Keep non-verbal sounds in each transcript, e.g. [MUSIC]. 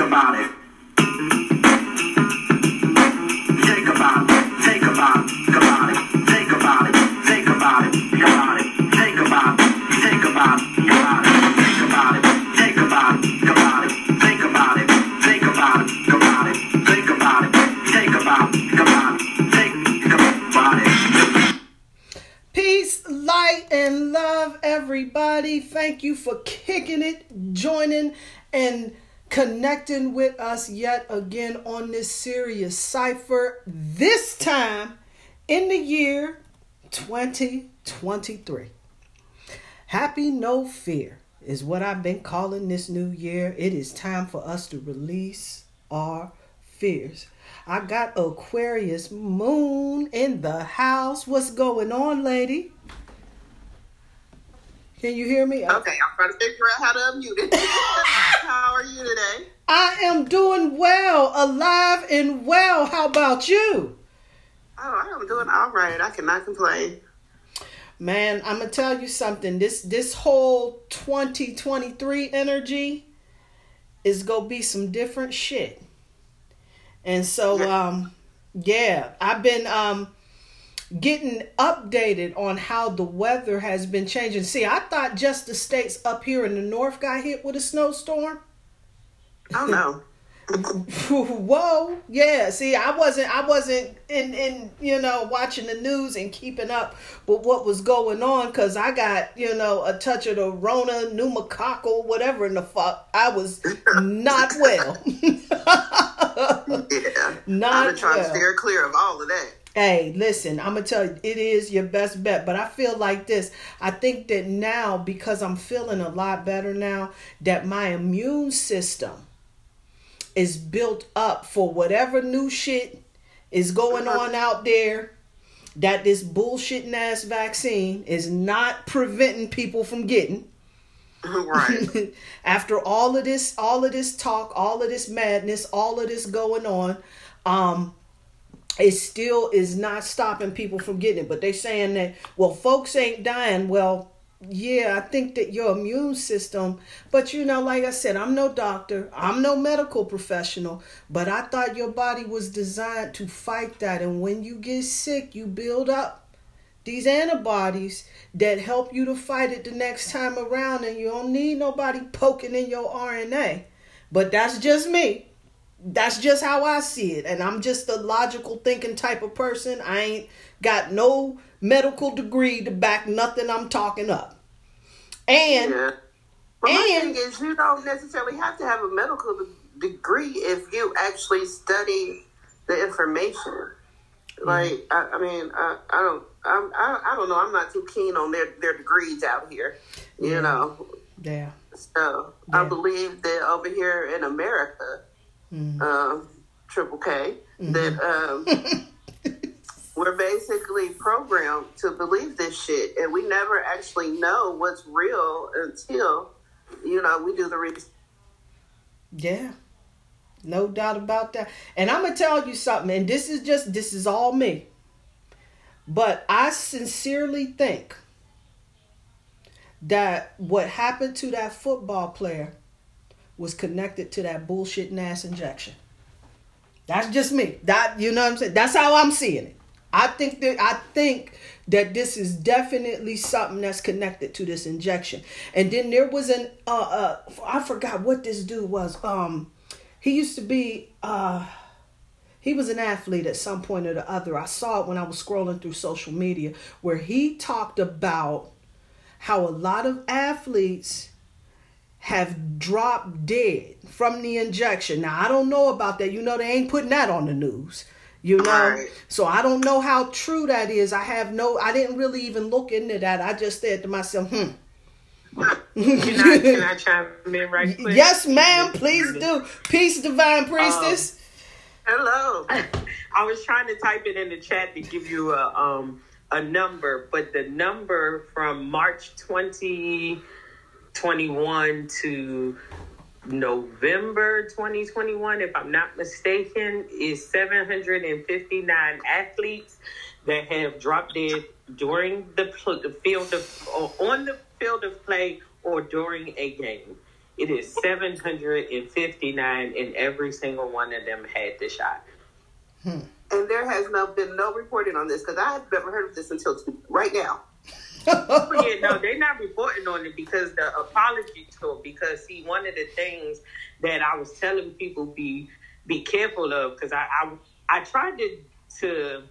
Think about it. Peace, light, and love, everybody. Thank you for kicking it, joining, and connecting with us yet again on this Sirius cypher. This time in the year 2023. Happy No Fear is what I've been calling this new year. It is time for us to release our fears. I got Aquarius moon in the house. What's going on, lady? Can you hear me? Okay, I'm trying to figure out how to unmute it. [LAUGHS] how are you today? I am doing well, alive and well. How about you? Oh, I am doing all right. I cannot complain. Man, I'm gonna tell you something. This this whole 2023 energy is gonna be some different shit. And so Yeah. um yeah, I've been um getting updated on how the weather has been changing. See, I thought just the states up here in the north got hit with a snowstorm. Oh no. [LAUGHS] Whoa, yeah. See, I wasn't, I wasn't in, in, you know, watching the news and keeping up with what was going on because I got, you know, a touch of the Rona, pneumococcal, whatever in the fuck. I was not well. [LAUGHS] [LAUGHS] Yeah. Not I've been trying well. to steer clear of all of that. Hey, listen, I'm gonna tell you, it is your best bet. But I feel like this. I think that now, because I'm feeling a lot better now, that my immune system is built up for whatever new shit is going on out there. That this bullshitting ass vaccine is not preventing people from getting. right. [LAUGHS] after all of this all of this talk all of this madness all of this going on um it still is not stopping people from getting it. But they're saying that well folks ain't dying. Well yeah i think that your immune system but you know like i said i'm no doctor. I'm no medical professional. But i thought your body was designed to fight that. And when you get sick you build up these antibodies that help you to fight it the next time around. And you don't need nobody poking in your RNA. But that's just me. That's just how I see it. And I'm just a logical thinking type of person. I ain't got no medical degree to back nothing I'm talking up. And Yeah. But my And- thing is, you don't necessarily have to have a medical degree if you actually study the information. Mm-hmm. Like, I, I mean, I, I don't, I'm, I, I don't know. I'm not too keen on their their degrees out here. You Yeah. know, yeah. So Yeah. I believe that over here in America, Mm. um, Triple K, Mm-hmm. that um, [LAUGHS] we're basically programmed to believe this shit, and we never actually know what's real until you know we do the research. Yeah. No doubt about that. And I'm going to tell you something, and this is just, this is all me. But I sincerely think that what happened to that football player was connected to that bullshit ass injection. That's just me. That you know what I'm saying? That's how I'm seeing it. I think that I think that this is definitely something that's connected to this injection. And then there was an uh uh I forgot what this dude was. Um he used to be uh he was an athlete at some point or the other. I saw it when I was scrolling through social media where he talked about how a lot of athletes have dropped dead from the injection. Now I don't know about that. You know they ain't putting that on the news. You know, Right. so I don't know how true that is. I have no. I didn't really even look into that. I just said to myself, "Hmm." Can I, can I chime in right [LAUGHS] quick? yes, ma'am. Please do. Peace, divine priestess. Hello. [LAUGHS] I was trying to type it in the chat to give you a um a number, but the number from March 2021 to November 2021, if I'm not mistaken, is 759 athletes that have dropped dead during the, pl- the field of or on the field of play or during a game. It is 759, and every single one of them had the shot. Hmm. And there has no been no reporting on this because I have never heard of this until t- right now. Oh, yeah, no, they're not reporting on it because the apology tour. Because see, one of the things that I was telling people be be careful of because I, I I tried to to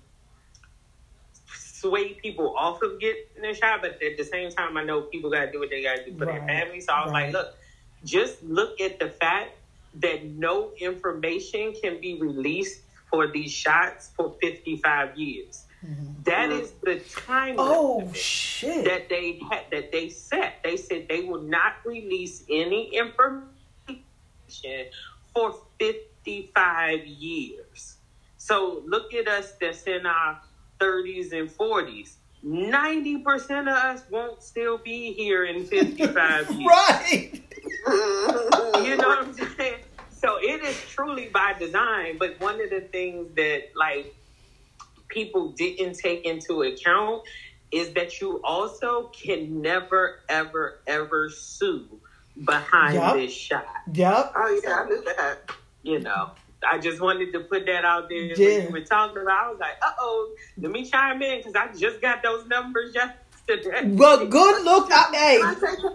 sway people off of getting a shot, but at the same time, I know people got to do what they got to do for Right, their family. So I was right. like, look, just look at the fact that no information can be released for these shots for 55 years. That is the time Mm-hmm. oh shit. that they had that they set. They said they will not release any information for 55 years. So look at us that's in our 30s and 40s. 90% of us won't still be here in 55 [LAUGHS] years. right. [LAUGHS] You know what I'm saying? So it is truly by design, but one of the things that like people didn't take into account is that you also can never ever ever sue behind Yup. this shot. Yep. Oh yeah, I knew that. You know. I just wanted to put that out there. Yeah. When you were talking about, I was like, "Uh oh, let me chime in because I just got those numbers [LAUGHS] yesterday." Well, good look. I, hey, Can I say,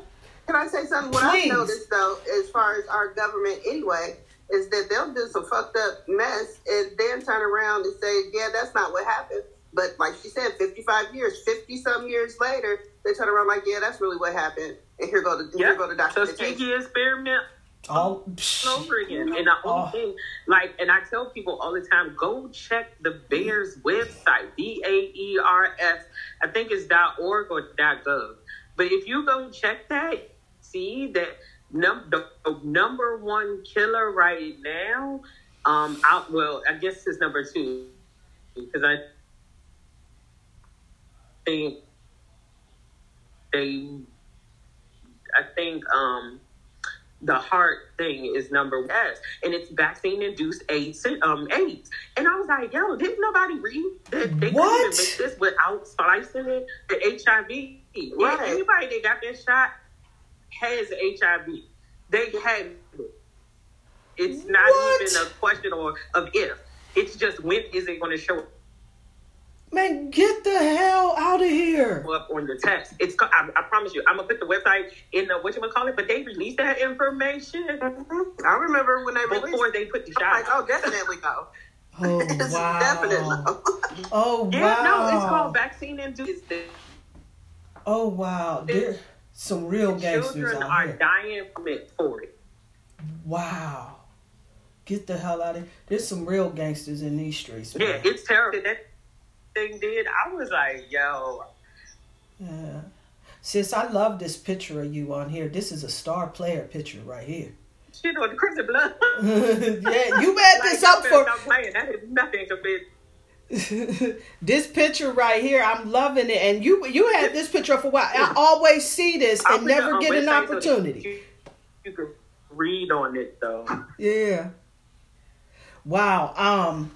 can I say something? What Please. I've noticed though, as far as our government anyway, is that they'll do some fucked up mess and then turn around and say, "Yeah, that's not what happened." But like she said, fifty-five years, fifty some years later, they turn around like, "Yeah, that's really what happened." And here go the Yeah, here go the documentation. Tuskegee experiment all oh, all over again. And the only Oh. thing, like, and I tell people all the time, go check the Bears website, B A E R S. I think it's .org or .gov. But if you go check that, see that num- the, number one killer right now. Um, out well, I guess it's number two because I think they, I think um the heart thing is number one, yes, and it's vaccine induced AIDS. Um, AIDS, and I was like, yo, didn't nobody read that they What? couldn't make this without splicing it? The HIV. Yeah, anybody that got that shot has HIV. They have it. It's not What? even a question or of if. It's just when is it going to show man, get the hell out of here. up on your test. It's I, I promise you. I'm gonna put the website in the what you gonna call it, but they released that information mm-hmm. I remember when they released. before they put the I'm like, oh, definitely no. Oh [LAUGHS] It's wow. definitely no. [LAUGHS] Oh Yeah, wow. no, it's called vaccine induced. The Oh wow. There's some real gangsters children out are here. dying from it for it. Wow. Get the hell out of here. There's some real gangsters in these streets. Yeah, it's terrible. That thing did. I was like, yo, Yeah. Sis, I love this picture of you on here. This is a star player picture right here. shit on the crimson blood. [LAUGHS] yeah, you had [LAUGHS] like, this up for stop playing. That is nothing compared. [LAUGHS] this picture right here. I'm loving it, and you you had this picture for a while. I always see this I'll and never get an website so opportunity. You, you can read on it though. Yeah. Wow. Um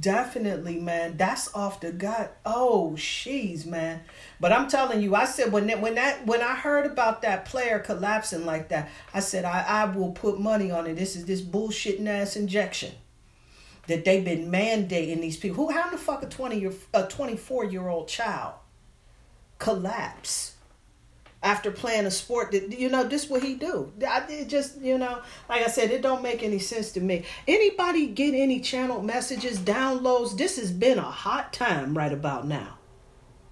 definitely, man. That's off the gut. Oh, she's man. But I'm telling you, I said when that when that when I heard about that player collapsing like that, I said I, I will put money on it. This is this bullshit ass injection that they've been mandating these people. Who how the fuck a 20 year a 24 year old child collapse? after playing a sport that you know this what he do? I, it just you know like i said it don't make any sense to me. Anybody get any channel messages downloads? This has been a hot time right about now.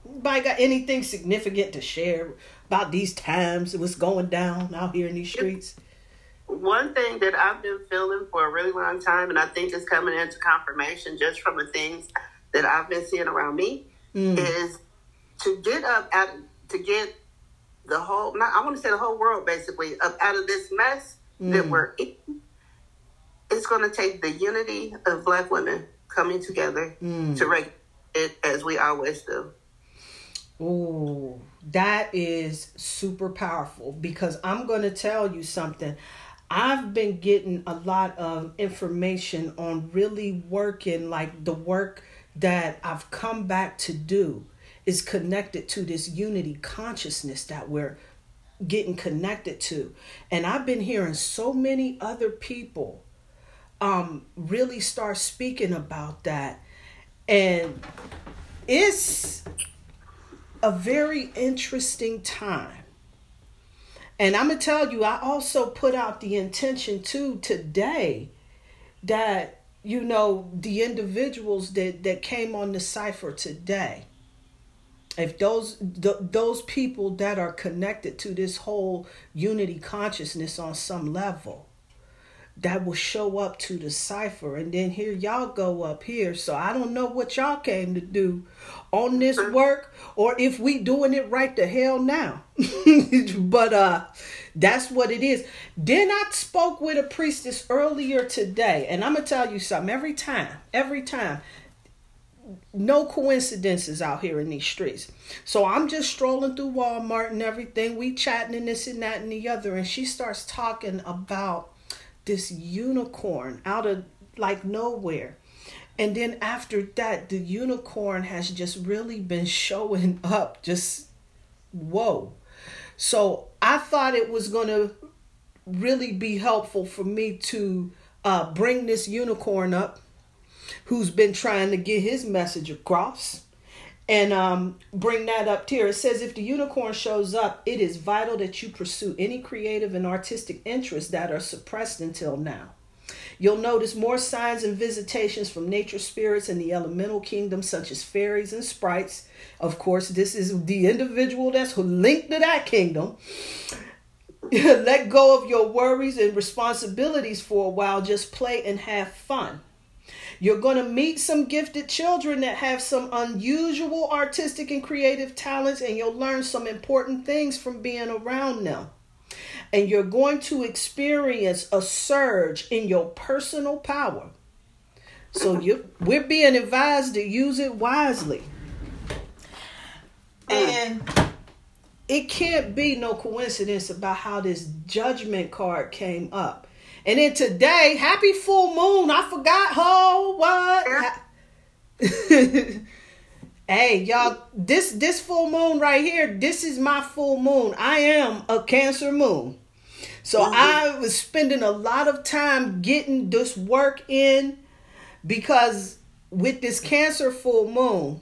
Anybody got anything significant to share about these times what's going down out here in these streets One thing that I've been feeling for a really long time, and I think is coming into confirmation just from the things that I've been seeing around me, mm. is to get up out to get the whole not I want to say the whole world basically up out of this mess that mm. we're in. It's going to take the unity of Black women coming together mm. to regulate it as we always do. Ooh, that is super powerful because I'm going to tell you something. I've been getting a lot of information on really working like the work that I've come back to do is connected to this unity consciousness that we're getting connected to. And I've been hearing so many other people um, really start speaking about that. And it's a very interesting time. And I'm going to tell you, I also put out the intention too today that, you know, the individuals that, that came on the cipher today, if those th- those people that are connected to this whole unity consciousness on some level that will show up to the cipher and then here y'all go up here. So i don't know what y'all came to do on this work or if we doing it right the hell now. [LAUGHS] But uh that's what it is. Then i spoke with a priestess earlier today. And i'm gonna tell you something. Every time every time no coincidences out here in these streets. So I'm just strolling through Walmart and everything. We chatting and this and that and the other. And she starts talking about this unicorn out of like nowhere. And then after that, the unicorn has just really been showing [LAUGHS] up. Just whoa. So I thought it was going to really be helpful for me to uh, bring this unicorn up who's been trying to get his message across and um, bring that up here. It says if the unicorn shows up, it is vital that you pursue any creative and artistic interests that are suppressed until now. You'll notice more signs and visitations from nature spirits in the elemental kingdom, such as fairies and sprites. Of course, this is the individual that's linked to that kingdom. [LAUGHS] Let go of your worries and responsibilities for a while. Just play and have fun. You're going to meet some gifted children that have some unusual artistic and creative talents, and you'll learn some important things from being around them. And you're going to experience a surge in your personal power. So [LAUGHS] you we're being advised to use it wisely. Uh, and it can't be no coincidence about how this judgment card came up. And then today, happy full moon. I forgot ho what. [LAUGHS] hey y'all, this this full moon right here, this is my full moon. I am a Cancer moon. So mm-hmm. I was spending a lot of time getting this work in because with this Cancer full moon,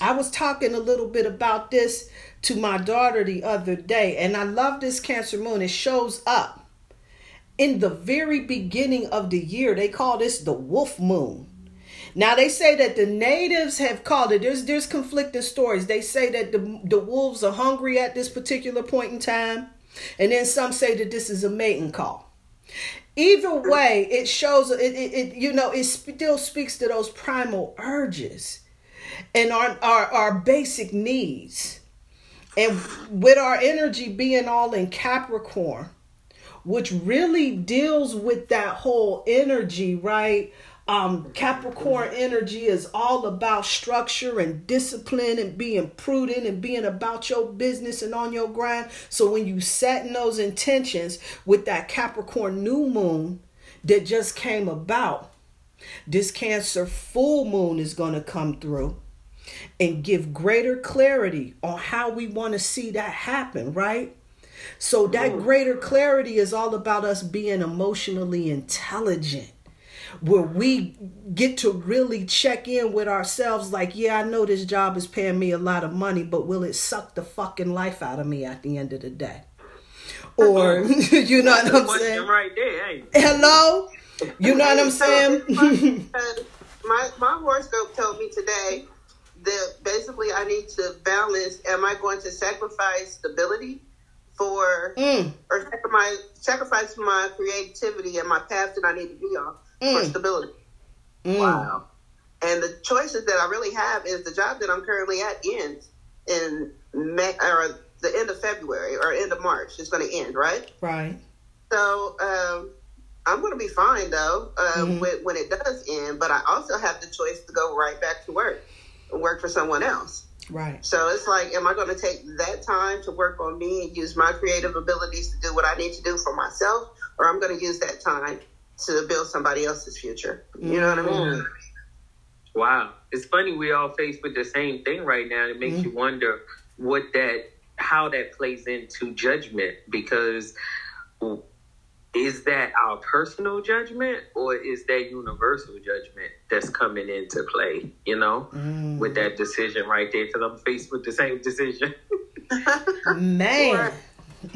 I was talking a little bit about this to my daughter the other day, and I love this Cancer moon. It shows up in the very beginning of the year. They call this the wolf moon. Now they say that the natives have called it. There's there's conflicting stories. They say that the the wolves are hungry at this particular point in time, and then some say that this is a mating call. Either way, it shows it, it, it you know it still speaks to those primal urges and our, our our basic needs. And with our energy being all in Capricorn, which really deals with that whole energy, right? Um, Capricorn energy is all about structure and discipline and being prudent and being about your business and on your grind. So when you setting those intentions with that Capricorn new moon that just came about, this Cancer full moon is going to come through and give greater clarity on how we want to see that happen, right? So that mm. greater clarity is all about us being emotionally intelligent where we get to really check in with ourselves like, yeah, I know this job is paying me a lot of money, but will it suck the fucking life out of me at the end of the day? [LAUGHS] Or, [LAUGHS] you know what I'm saying? Right there, hey. Hello? You know what I'm [LAUGHS] saying? my, my horoscope told me today that basically I need to balance am I going to sacrifice stability for mm. or sacrifice sacrifice my creativity and my path that I need to be on mm. for stability. Mm. Wow. And the choices that I really have is the job that I'm currently at ends in May or the end of February or end of March. It's going to end, right? Right. So um, I'm going to be fine though uh, mm-hmm. when, when it does end. But I also have the choice to go right back to work and work for someone else. Right. So it's like, am I going to take that time to work on me and use my creative abilities to do what I need to do for myself, or I'm going to use that time to build somebody else's future? You know what I mean? Mm-hmm. Wow, it's funny we all faced with the same thing right now. It makes mm-hmm. you wonder what that how that plays into judgment because is that our personal judgment or is that universal judgment that's coming into play you know mm. with that decision right there because i'm faced with the same decision [LAUGHS] man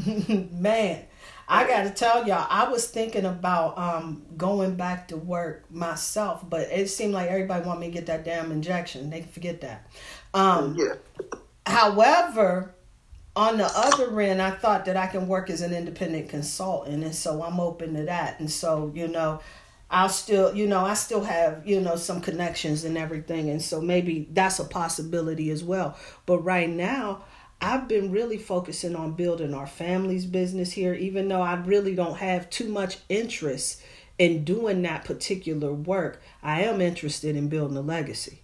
[LAUGHS] man I got to tell y'all, I was thinking about um, going back to work myself, but it seemed like everybody want me to get that damn injection. They can forget that. Um, yeah. However, on the other end, I thought that I can work as an independent consultant, and so I'm open to that. And so, you know, I'll still, you know, I still have, you know, some connections and everything, and so maybe that's a possibility as well. But right now, I've been really focusing on building our family's business here, even though I really don't have too much interest in doing that particular work. I am interested in building a legacy.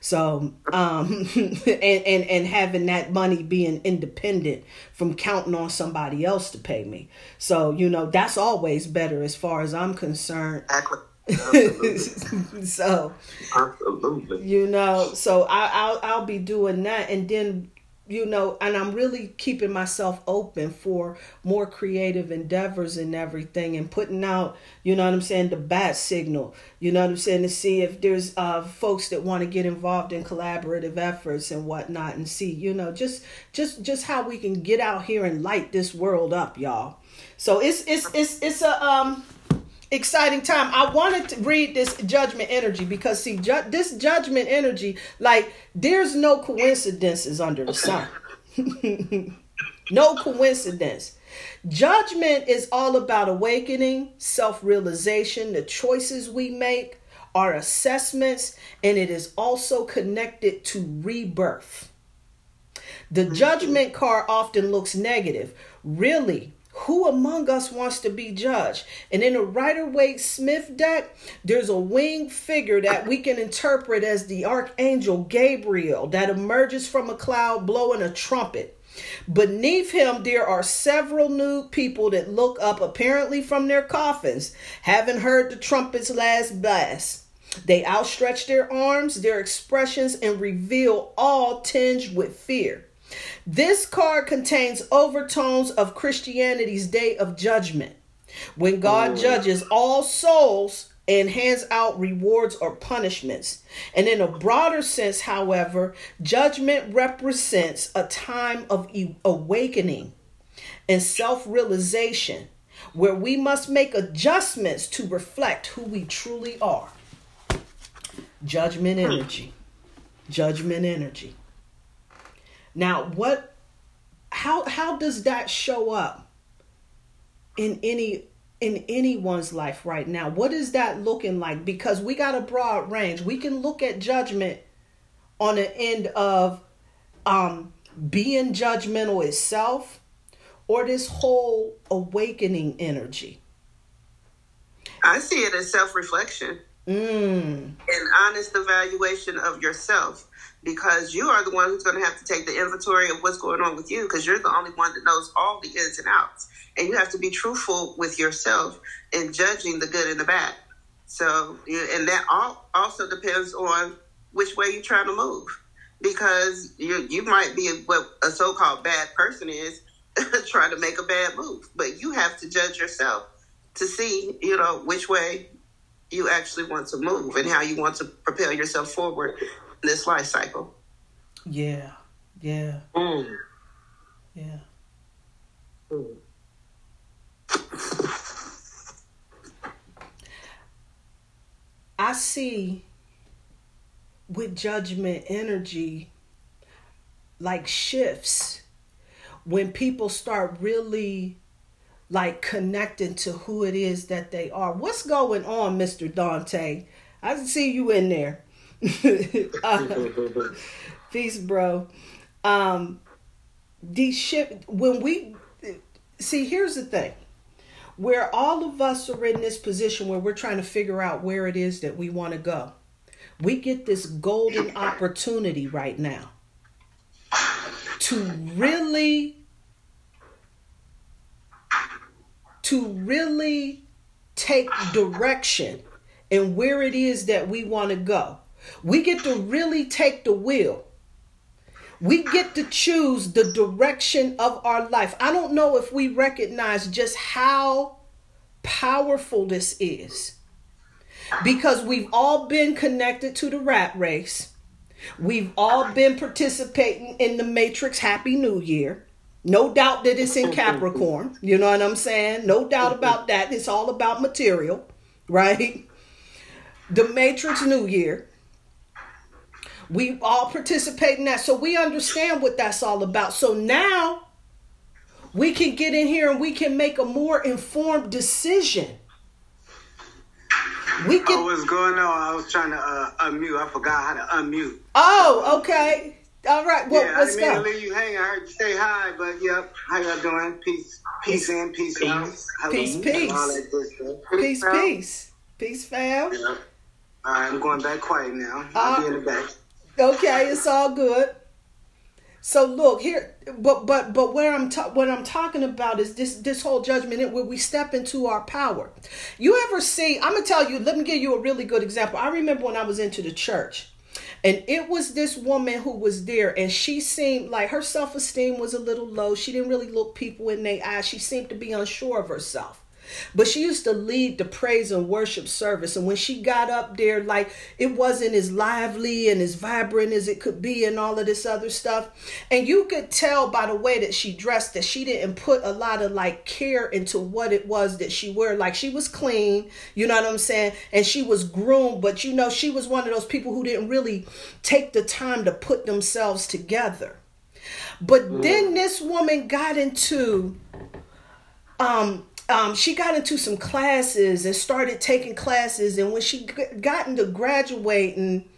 So, um, [LAUGHS] and, and, and having that money being independent from counting on somebody else to pay me. So, you know, that's always better as far as I'm concerned. [LAUGHS] Absolutely. so, Absolutely. you know, so I, I'll, I'll be doing that. And then you know, and I'm really keeping myself open for more creative endeavors and everything and putting out, you know what I'm saying, the bat signal, you know what I'm saying, to see if there's uh folks that want to get involved in collaborative efforts and whatnot and see, you know, just just just how we can get out here and light this world up, y'all. So it's it's it's it's a um exciting time. I wanted to read this judgment energy because see ju- this judgment energy like there's no coincidences under the sun. [LAUGHS] no coincidence. Judgment is all about awakening, self-realization, the choices we make, our assessments, and it is also connected to rebirth. The mm-hmm. judgment card often looks negative. Really, who among us wants to be judged? And in the Rider Waite Smith deck, there's a winged figure that we can interpret as the archangel Gabriel that emerges from a cloud blowing a trumpet. Beneath him, there are several nude people that look up, apparently from their coffins, having heard the trumpet's last blast. They outstretch their arms, their expressions, and reveal all tinged with fear. This card contains overtones of Christianity's day of judgment, when God Ooh. judges all souls and hands out rewards or punishments. And in a broader sense, however, judgment represents a time of e- awakening and self realization where we must make adjustments to reflect who we truly are. Judgment hmm. energy. Judgment energy. Now, what how how does that show up in any in anyone's life right now? What is that looking like? Because we got a broad range. We can look at judgment on the end of um being judgmental itself or this whole awakening energy. I see it as self-reflection. Mm. An honest evaluation of yourself because you are the one who's going to have to take the inventory of what's going on with you because you're the only one that knows all the ins and outs. And you have to be truthful with yourself in judging the good and the bad. So, and that all also depends on which way you're trying to move because you you might be what a so-called bad person is [LAUGHS] trying to make a bad move, but you have to judge yourself to see, you know, which way you actually want to move and how you want to propel yourself forward this life cycle. Yeah. Yeah. Mm. Yeah. Mm. I see with judgment energy like shifts when people start really like connecting to who it is that they are. What's going on, Mr. Dante? I see you in there. Uh, [LAUGHS] peace, bro. Um, these ship when we see. Here's the thing: where all of us are in this position where we're trying to figure out where it is that we want to go. We get this golden opportunity right now to really to really take direction and where it is that we want to go. We get to really take the wheel. We get to choose the direction of our life. I don't know if we recognize just how powerful this is because we've all been connected to the rat race. We've all been participating in the Matrix Happy New Year. No doubt that it's in Capricorn. You know what I'm saying? No doubt about that. It's all about material, right? The Matrix New Year. We all participate in that. So we understand what that's all about. So now we can get in here and we can make a more informed decision. We can... Oh, what's going on? I was trying to uh, unmute. I forgot how to unmute. Oh, okay. All right. Well, yeah, I let's didn't mean to leave you hanging. I heard you say hi, but yep. How y'all doing? Peace, peace and peace out. Hello, Peace, and peace. All that good stuff. Peace, peace. Peace, fam. Yeah. All right, I'm going back quiet now. Uh, I'll be in the back. Okay, it's all good. So look here, but but but where I'm ta- what I'm talking about is this this whole judgment where we step into our power. You ever see? I'm gonna tell you. Let me give you a really good example. I remember when I was into the church, and it was this woman who was there, and she seemed like her self esteem was a little low. She didn't really look people in their eyes. She seemed to be unsure of herself. But she used to lead the praise and worship service. And when she got up there, like it wasn't as lively and as vibrant as it could be, and all of this other stuff. And you could tell by the way that she dressed that she didn't put a lot of like care into what it was that she wore. Like she was clean, you know what I'm saying? And she was groomed, but you know, she was one of those people who didn't really take the time to put themselves together. But then this woman got into um um, she got into some classes and started taking classes. And when she got into graduating,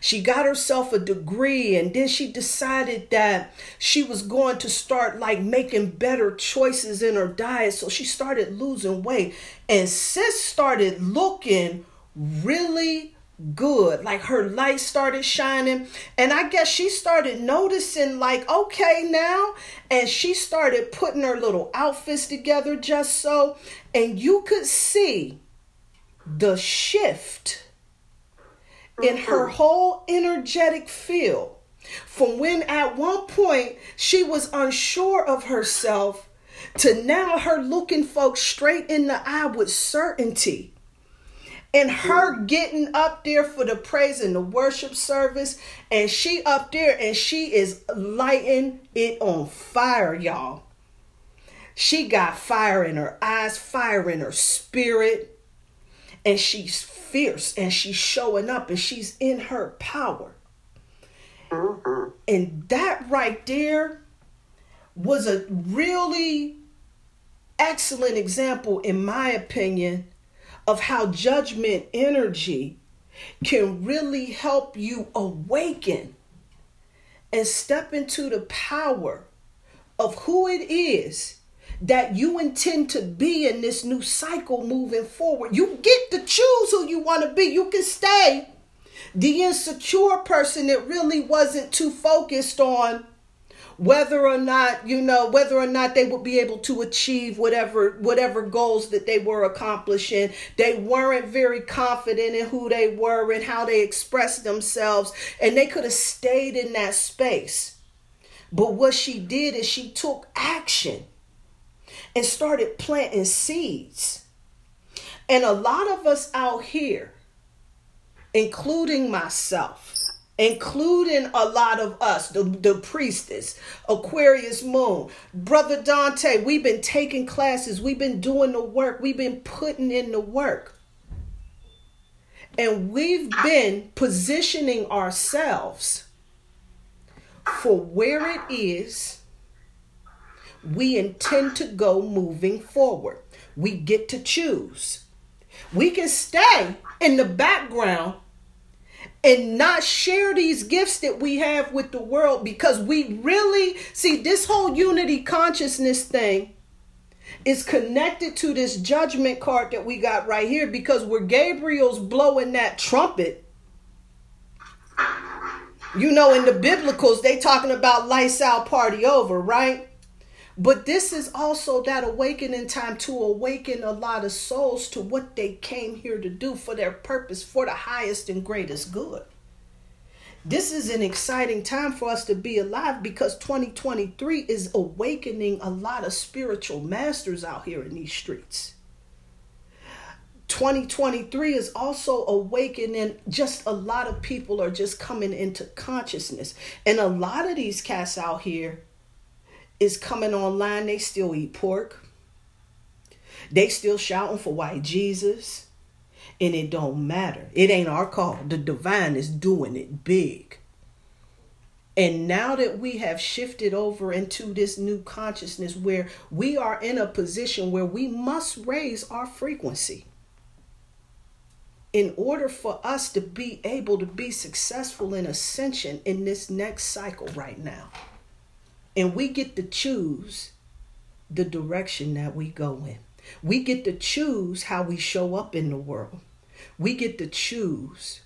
she got herself a degree. And then she decided that she was going to start like making better choices in her diet. So she started losing weight. And sis started looking really good. Like her light started shining. And i guess she started noticing like okay now. And she started putting her little outfits together just so. And you could see the shift in her mm-hmm. whole energetic field from when at one point she was unsure of herself to now her looking folks straight in the eye with certainty and her getting up there for the praise and the worship service and she up there and she is lighting it on fire y'all. She got fire in her eyes fire in her spirit and she's fierce and she's showing up and she's in her power. And that right there was a really excellent example in my opinion of how judgment energy can really help you awaken and step into the power of who it is that you intend to be in this new cycle moving forward. You get to choose who you want to be. You can stay the insecure person that really wasn't too focused on whether or not you know whether or not they would be able to achieve whatever whatever goals that they were accomplishing. They weren't very confident in who they were and how they expressed themselves and they could have stayed in that space. But what she did is she took action and started planting seeds. And a lot of us out here including myself including a lot of us, the, the priestess, Aquarius Moon, Brother Dante. We've been taking classes, we've been doing the work, we've been putting in the work. And we've been positioning ourselves for where it is we intend to go moving forward. We get to choose. We can stay in the background and not share these gifts that we have with the world because we really see this whole unity consciousness thing is connected to this judgment card that we got right here because where Gabriel's blowing that trumpet you know in the biblicals they talking about lights out party over right but this is also that awakening time to awaken a lot of souls to what they came here to do for their purpose, for the highest and greatest good. this is an exciting time for us to be alive because 2023 is awakening a lot of spiritual masters out here in these streets. 2023 is also awakening just a lot of people are just coming into consciousness and a lot of these cats out here is coming online they still eat pork. They still shouting for white jesus. And it don't matter. It ain't our call. The divine is doing it big. And now that we have shifted over into this new consciousness where we are in a position where we must raise our frequency in order for us to be able to be successful in ascension in this next cycle right now. And we get to choose the direction that we go in. We get to choose how we show up in the world. We get to choose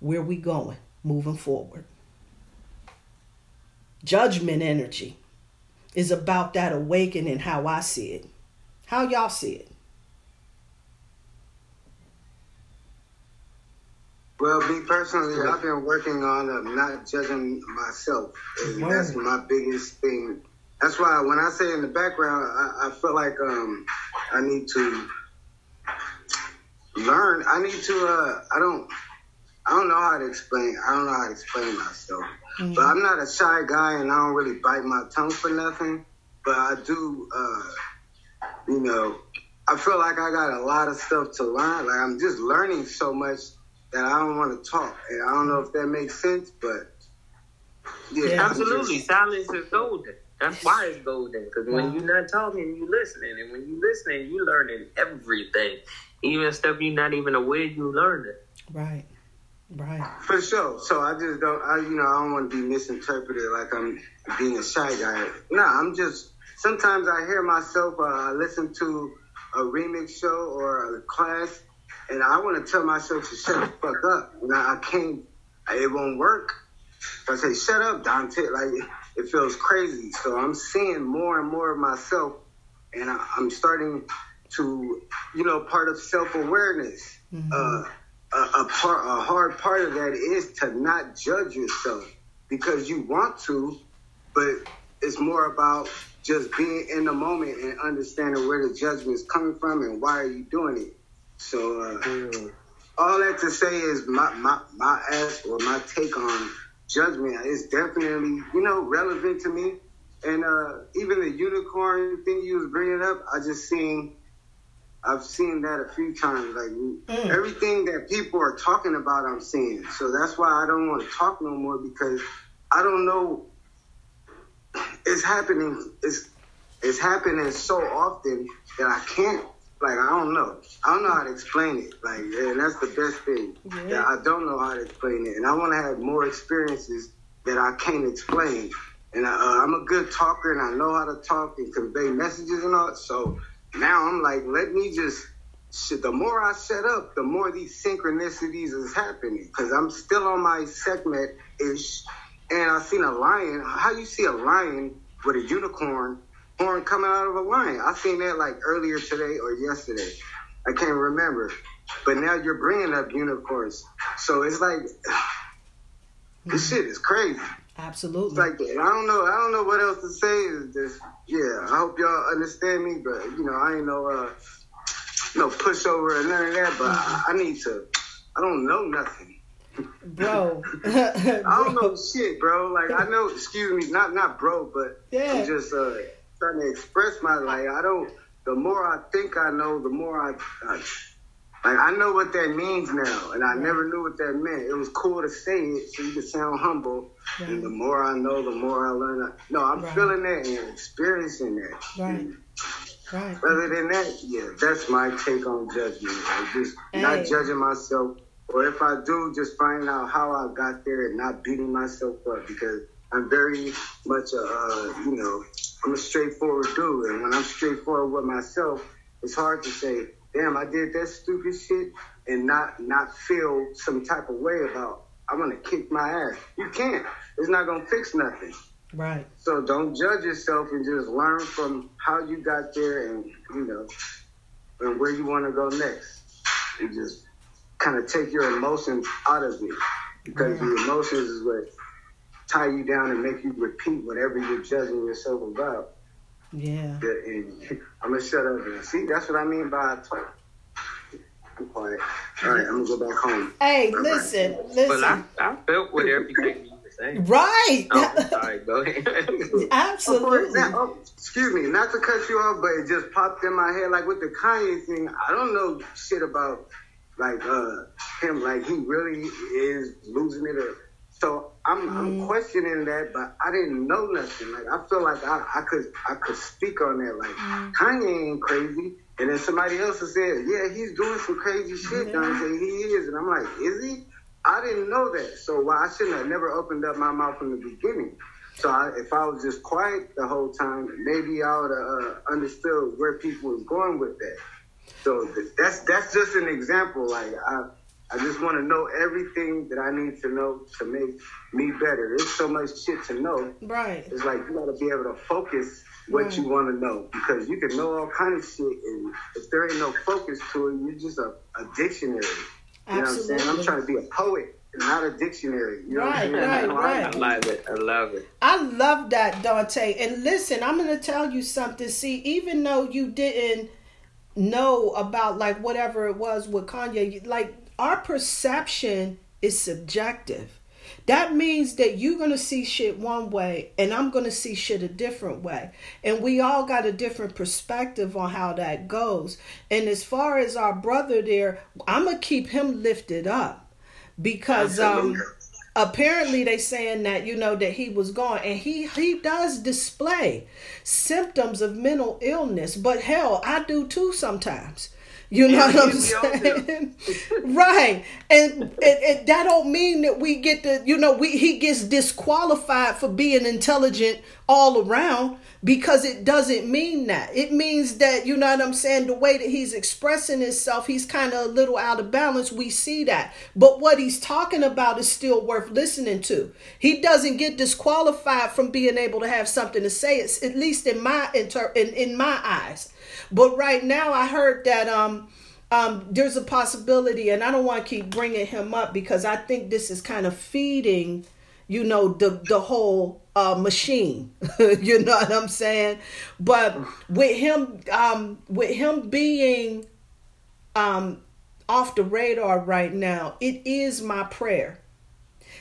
where we going moving forward. Judgment energy is about that awakening how I see it. How y'all see it? Well, me personally, I've been working on uh, not judging myself, and that's my biggest thing. That's why when I say in the background, I, I feel like um, I need to learn. I need to. Uh, I don't. I don't know how to explain. I don't know how to explain myself. But I'm not a shy guy, and I don't really bite my tongue for nothing. But I do. Uh, you know, I feel like I got a lot of stuff to learn. Like I'm just learning so much that I don't want to talk. And I don't know if that makes sense, but yeah, Yeah. Absolutely, just- silence is golden. That's why it's golden. Because when you're not talking, you're listening, and when you're listening, you're learning everything, even stuff you're not even aware you're learning. Right. Right. For sure. So I just don't, I, you know, I don't want to be misinterpreted like I'm being a shy guy. No, I'm just, sometimes I hear myself, uh, I listen to a remix show or a class, and I want to tell myself to shut the fuck up. Now I, can't, it won't work. If I say, shut up, Dante, like, it feels crazy. So I'm seeing more and more of myself, and I, I'm starting to, you know, part of self awareness. Uh, a, a part, a hard part of that is to not judge yourself because you want to, but it's more about just being in the moment and understanding where the judgment is coming from and why are you doing it. So uh, all that to say is my my my ask or my take on judgment is definitely you know relevant to me. And uh, even the unicorn thing you was bringing up, I just seen. I've seen that a few times. Like everything that people are talking about, I'm seeing. So that's why I don't want to talk no more because I don't know. It's happening. It's it's happening so often that I can't. Like I don't know. I don't know how to explain it. Like, and that's the best thing. Yeah. That I don't know how to explain it, and I want to have more experiences that I can't explain. And I, uh, I'm a good talker, and I know how to talk and convey messages and all. So now I'm like, let me just. Shit, the more I set up, the more these synchronicities is happening. Cause I'm still on my segment ish, and I seen a lion. How you see a lion with a unicorn horn coming out of a lion? I seen that like earlier today or yesterday. I can't remember. But now you're bringing up unicorns, so it's like [SIGHS] this shit is crazy. Absolutely. It's like I don't know. I don't know what else to say. Is just yeah. I hope y'all understand me, but you know I ain't no uh no pushover or none of that. But I, I need to. I don't know nothing. bro. [LAUGHS] [LAUGHS] I don't know shit, bro. Like I know. Excuse me, not not bro, but Yeah. I'm just uh trying to express my like. I don't. The more I think I know, the more I. I like I know what that means now, and I never knew what that meant. It was cool to say it so you could sound humble. And the more I know, the more I learn. No, I'm Right. feeling that and experiencing that. Right. Right. Other than that, yeah, that's my take on judgment. Like just Hey. not judging myself, or if I do, just finding out how I got there and not beating myself up because I'm very much a, uh, you know, I'm a straightforward dude, and when I'm straightforward with myself, it's hard to say, damn, I did that stupid shit and not not feel some type of way about. I'm gonna kick my ass. You can't. It's not gonna fix nothing. Right. So don't judge yourself and just learn from how you got there and you know and where you want to go next. And just kind of take your emotions out of it. because Yeah. the emotions is what tie you down and make you repeat whatever you're judging yourself about. Yeah. Yeah, and [LAUGHS] I'm gonna shut up and see. That's what I mean by talk. I'm quiet. All right, I'm gonna go back home. Hey, listen, listen. But I, I felt with everything you were saying. right. Oh, I'm sorry. Go ahead. [LAUGHS] Absolutely. Now, oh, excuse me, not to cut you off, but it just popped in my head. Like with the Kanye thing, I don't know shit about like uh him. Like he really is losing it. Or, so I'm I'm questioning that, but I didn't know nothing. Like I feel like I, I could I could speak on that. Like Kanye ain't crazy, and then somebody else said, yeah, he's doing some crazy shit. Yeah. And I say he is, and I'm like, is he? I didn't know that. So why I shouldn't have never opened up my mouth from the beginning. So I, if I was just quiet the whole time, maybe I would have uh, understood where people was going with that. So th- that's that's just an example. Like I, I just want to know everything that I need to know to make me better. There's so much shit to know. Right. It's like you got to be able to focus what you want to know because you can know all kind of shit, and if there ain't no focus to it, you're just a, a dictionary. You know what I'm saying? I'm trying to be a poet, not a dictionary. You know what I'm Right, saying? right, I right. love it. I love it. I love that, Dante. And listen, I'm going to tell you something. See, even though you didn't know about like whatever it was with Kanye, you- like our perception is subjective. That means that you're going to see shit one way and I'm going to see shit a different way. And we all got a different perspective on how that goes. And as far as our brother there, I'm going to keep him lifted up because um apparently they saying that you know that he was gone and he he does display symptoms of mental illness but hell i do too sometimes you know what i'm saying? [LAUGHS] right. And, and, and that don't mean that we get the you know we he gets disqualified for being intelligent all around because it doesn't mean that. It means that you know what i'm saying the way that he's expressing himself he's kind of a little out of balance. We see that. But what he's talking about is still worth listening to. He doesn't get disqualified from being able to have something to say. It's at least in my inter in, in my eyes but right now i heard that um um, there's a possibility, and I don't want to keep bringing him up because I think this is kind of feeding, you know, the the whole uh, machine. [LAUGHS] you know what I'm saying? But with him, um, with him being um, off the radar right now, it is my prayer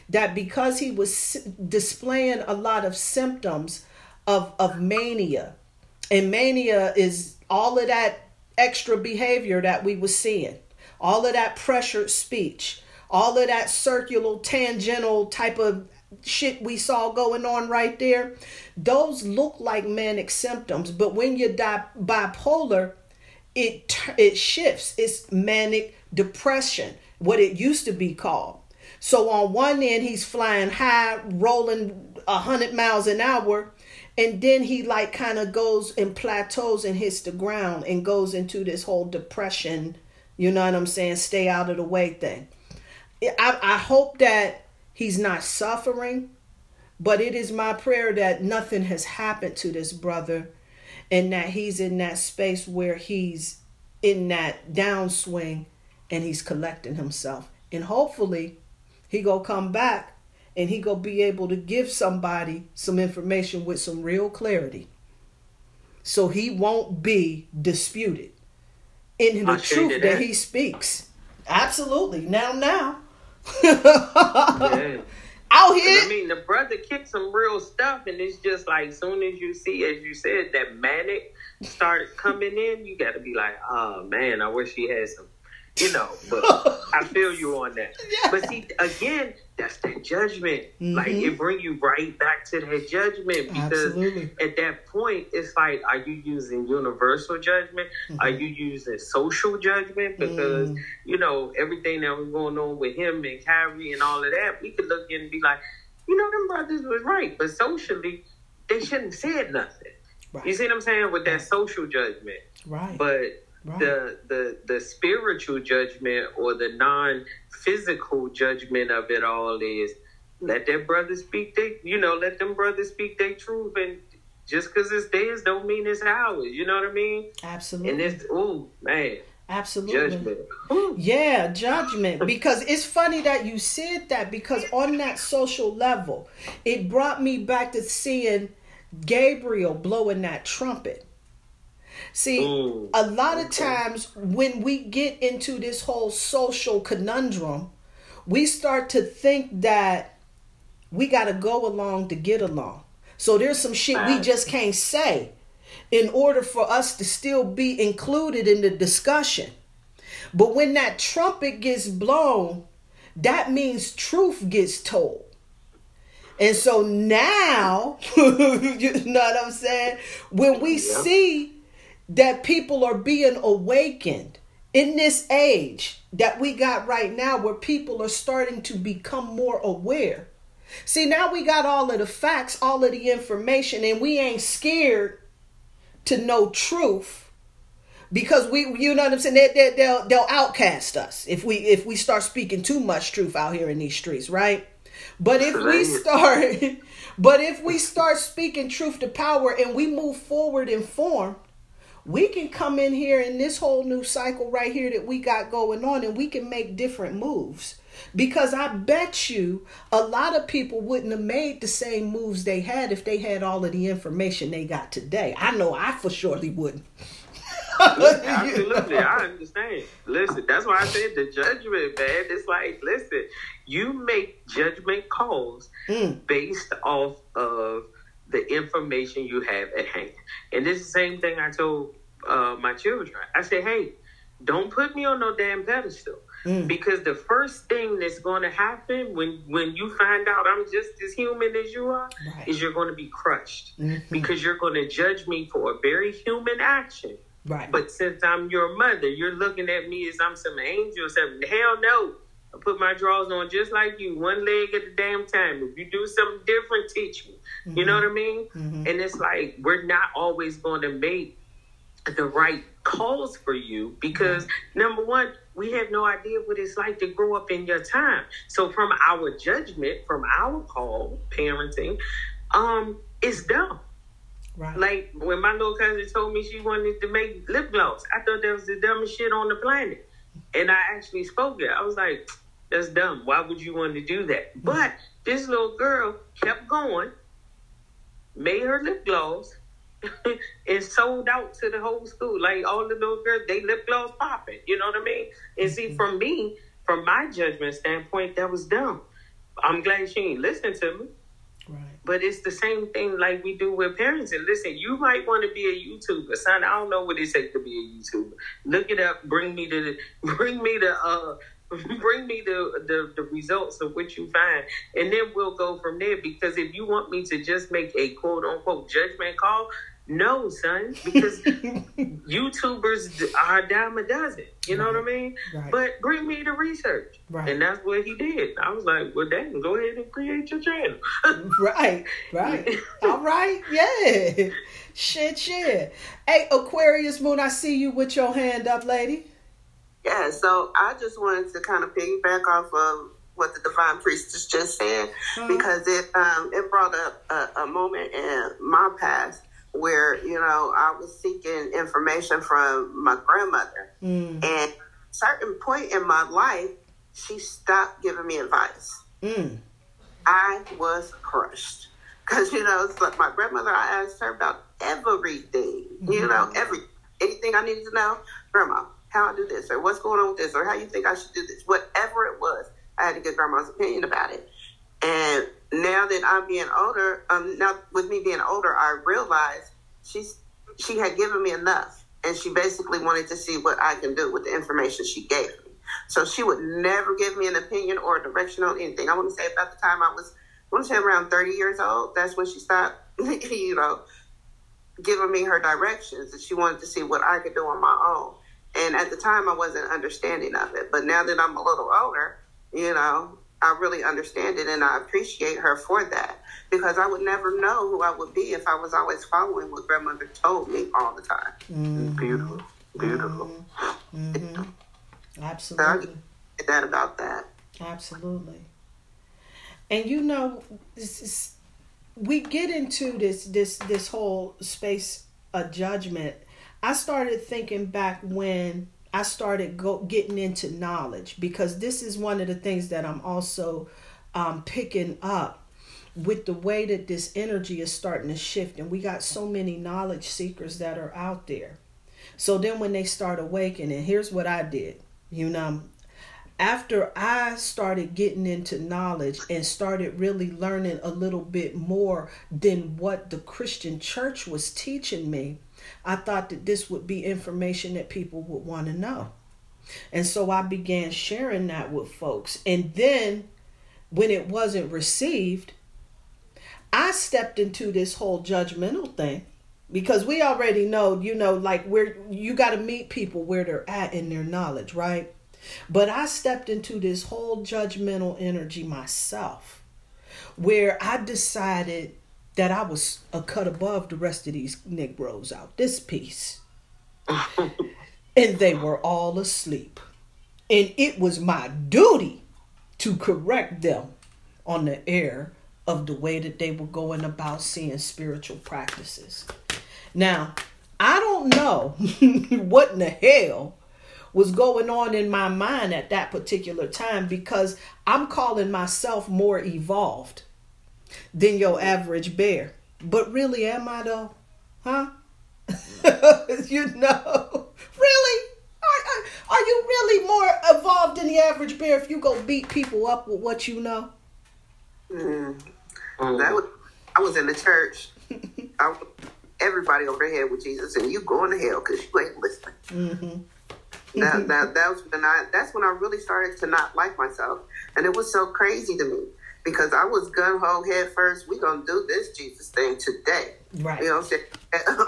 that because he was displaying a lot of symptoms of of mania, and mania is all of that extra behavior that we were seeing, all of that pressured speech, all of that circular tangential type of shit we saw going on right there. Those look like manic symptoms, but when you're bipolar, it it shifts. It's manic depression, what it used to be called. So on one end, he's flying high, rolling a hundred miles an hour, and then he like kind of goes and plateaus and hits the ground and goes into this whole depression. You know what I'm saying? Stay out of the way thing. I, I hope that he's not suffering, but it is my prayer that nothing has happened to this brother and that he's in that space where he's in that downswing and he's collecting himself. And hopefully he go come back and he go be able to give somebody some information with some real clarity. So he won't be disputed in the truth that that. he speaks. Absolutely. Now now. Yeah. [LAUGHS] Out here. I mean, the brother kicked some real stuff, and it's just like, soon as you see, as you said, that manic started coming in, you got to be like, oh man, I wish he had some, you know. But [LAUGHS] I feel you on that. But see, again, that's that judgment. Like Mhm. it bring you right back to that judgment because Absolutely. at that point, it's like, are you using universal judgment? Are you using social judgment? Because Mm. you know everything that was going on with him and Kyrie and all of that, we could look in and be like, you know, them brothers was right, but socially, they shouldn't have said nothing. Right. You see what I'm saying with that social judgment, Right. but Right. the the the spiritual judgment or the non physical judgment of it all is let that brother speak they you know let them brothers speak their truth and just because it's theirs don't mean it's ours you know what I mean Absolutely. and it's oh man Absolutely. Judgment. Yeah, judgment. [LAUGHS] Because it's funny that you said that because on that social level, it brought me back to seeing Gabriel blowing that trumpet. See, Mm, a lot of times when we get into this whole social conundrum, we start to think that we got to go along to get along. So there's some shit we just can't say in order for us to still be included in the discussion. But when that trumpet gets blown, that means truth gets told. And so now, [LAUGHS] you know what I'm saying? When we Yeah. see that people are being awakened in this age that we got right now, where people are starting to become more aware. See, now we got all of the facts, all of the information, and we ain't scared to know truth because we you know what I'm saying? They, they, they'll they'll outcast us if we if we start speaking too much truth out here in these streets right? But if we start [LAUGHS] but if we start speaking truth to power and we move forward in form we can come in here in this whole new cycle right here that we got going on and we can make different moves because I bet you a lot of people wouldn't have made the same moves they had if they had all of the information they got today. I know I for surely wouldn't. Absolutely, I understand. Listen, that's why I said the judgment, man. It's like, listen, you make judgment calls Mm. based off of the information you have at hand. And this is the same thing I told uh, my children. I said, hey, don't put me on no damn pedestal. Mm. Because the first thing that's going to happen when, when you find out I'm just as human as you are Right. is you're going to be crushed. Mhm. Because you're going to judge me for a very human action. Right. But since I'm your mother, you're looking at me as I'm some angel or something. Hell no. I put my drawers on just like you, one leg at a damn time. If you do something different, teach me. You know what I mean? Mhm. And it's like we're not always going to make the right calls for you because number one, we have no idea what it's like to grow up in your time. So from our judgment, from our call, parenting, um, it's dumb. right. Like when my little cousin told me she wanted to make lip gloss, I thought that was the dumbest shit on the planet. And I actually spoke it. I was like, that's dumb. Why would you want to do that? But this little girl kept going, made her lip gloss, [LAUGHS] and sold out to the whole school. Like all the little girls, they lip gloss popping. You know what I mean? And see, from me, from my judgment standpoint, that was dumb. I'm glad she ain't listening to me. right. But it's the same thing like we do with parents. And listen, you might want to be a YouTuber, son. I don't know what it takes to be a YouTuber. Look it up. Bring me to the, [LAUGHS] bring me the, uh, [LAUGHS] bring me the, the the results of what you find, and then we'll go from there. Because if you want me to just make a quote unquote judgment call, no, son, because [LAUGHS] YouTubers are a dime a dozen. You know what I mean? Right. But bring me the research, Right. and that's what he did. I was like, well, dang, go ahead and create your channel. [LAUGHS] Right, right. All right, yeah. Shit, shit. Hey, Aquarius Moon, I see you with your hand up, lady. Yeah, so I just wanted to kind of piggyback off of what the divine priestess just said Uh-huh. because it um, it brought up a, a moment in my past where you know I was seeking information from my grandmother, Mm, and certain point in my life, she stopped giving me advice. mm, I was crushed because you know it's like my grandmother. I asked her about everything, you know, every anything I needed to know. Grandma, how I do this, or what's going on with this, or how you think I should do this, whatever it was. I had to get grandma's opinion about it. And now that I'm being older, um, now with me being older, I realized she's she had given me enough, and she basically wanted to see what I can do with the information she gave me. So she would never give me an opinion or a direction on anything. I want to say about the time I was, I want to say around 30 years old, that's when she stopped, [LAUGHS] you know, giving me her directions. And she wanted to see what I could do on my own. And at the time, I wasn't understanding of it. But now that I'm a little older, you know, I really understand it and I appreciate her for that because I would never know who I would be if I was always following what grandmother told me all the time. mm, Beautiful, beautiful. mhm. So I Absolutely. just that about that. Absolutely. And you know, this is, we get into this this this whole space of judgment. I started thinking back when I started go, getting into knowledge because this is one of the things that I'm also um, picking up with the way that this energy is starting to shift. And we got so many knowledge seekers that are out there. So then when they start awakening, here's what I did. You know, after I started getting into knowledge and started really learning a little bit more than what the Christian church was teaching me, I thought that this would be information that people would want to know. And so I began sharing that with folks. And then when it wasn't received, I stepped into this whole judgmental thing because we already know, you know, like where you got to meet people where they're at in their knowledge, right? But I stepped into this whole judgmental energy myself where I decided that I was a cut above the rest of these Negroes out this piece. [LAUGHS] and they were all asleep. And it was my duty to correct them on the air of the way that they were going about seeing spiritual practices. Now, I don't know [LAUGHS] what in the hell was going on in my mind at that particular time because I'm calling myself more evolved than your average bear. But really, am I though? Huh? [LAUGHS] you know, really? Are, are, are you really more evolved than the average bear if you go beat people up with what you know? Mm. That was, I was in the church. [LAUGHS] I, everybody over here with Jesus, and you going to hell because you ain't listening. Mm-hmm. that, that, that was when I, that's when I really started to not like myself. And it was so crazy to me because I was gun ho head first. we going to do this Jesus thing today. Right. You know what I'm saying?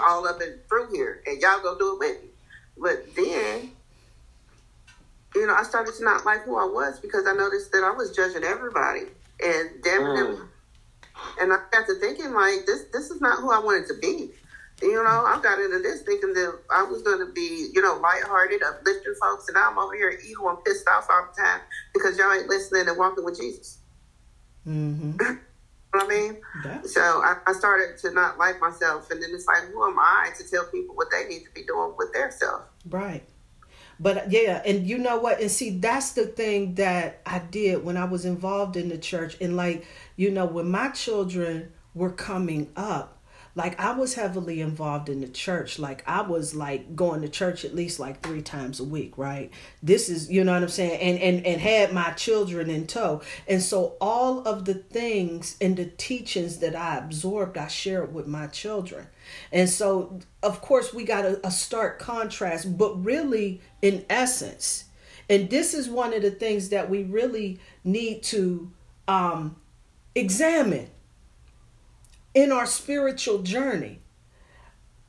[LAUGHS] All up and through here. And y'all going to do it with me. But then, you know, I started to not like who I was because I noticed that I was judging everybody. And damn Mm. and I got to thinking like this this is not who I wanted to be. You know, I got into this thinking that I was going to be, you know, lighthearted, uplifting folks, and I'm over here evil and pissed off all the time because y'all ain't listening and walking with Jesus. Mm-hmm. [LAUGHS] You know what I mean? Yeah. So I, I started to not like myself, and then it's like, who am I to tell people what they need to be doing with their self? Right. But yeah, and you know what? And see, that's the thing that I did when I was involved in the church. And like, you know, when my children were coming up, like I was heavily involved in the church. Like I was like going to church at least like three times a week, right? This is, you know what I'm saying? And and and had my children in tow. And so all of the things and the teachings that I absorbed, I shared with my children. And so of course we got a, a stark contrast, but really in essence, and this is one of the things that we really need to um examine in our spiritual journey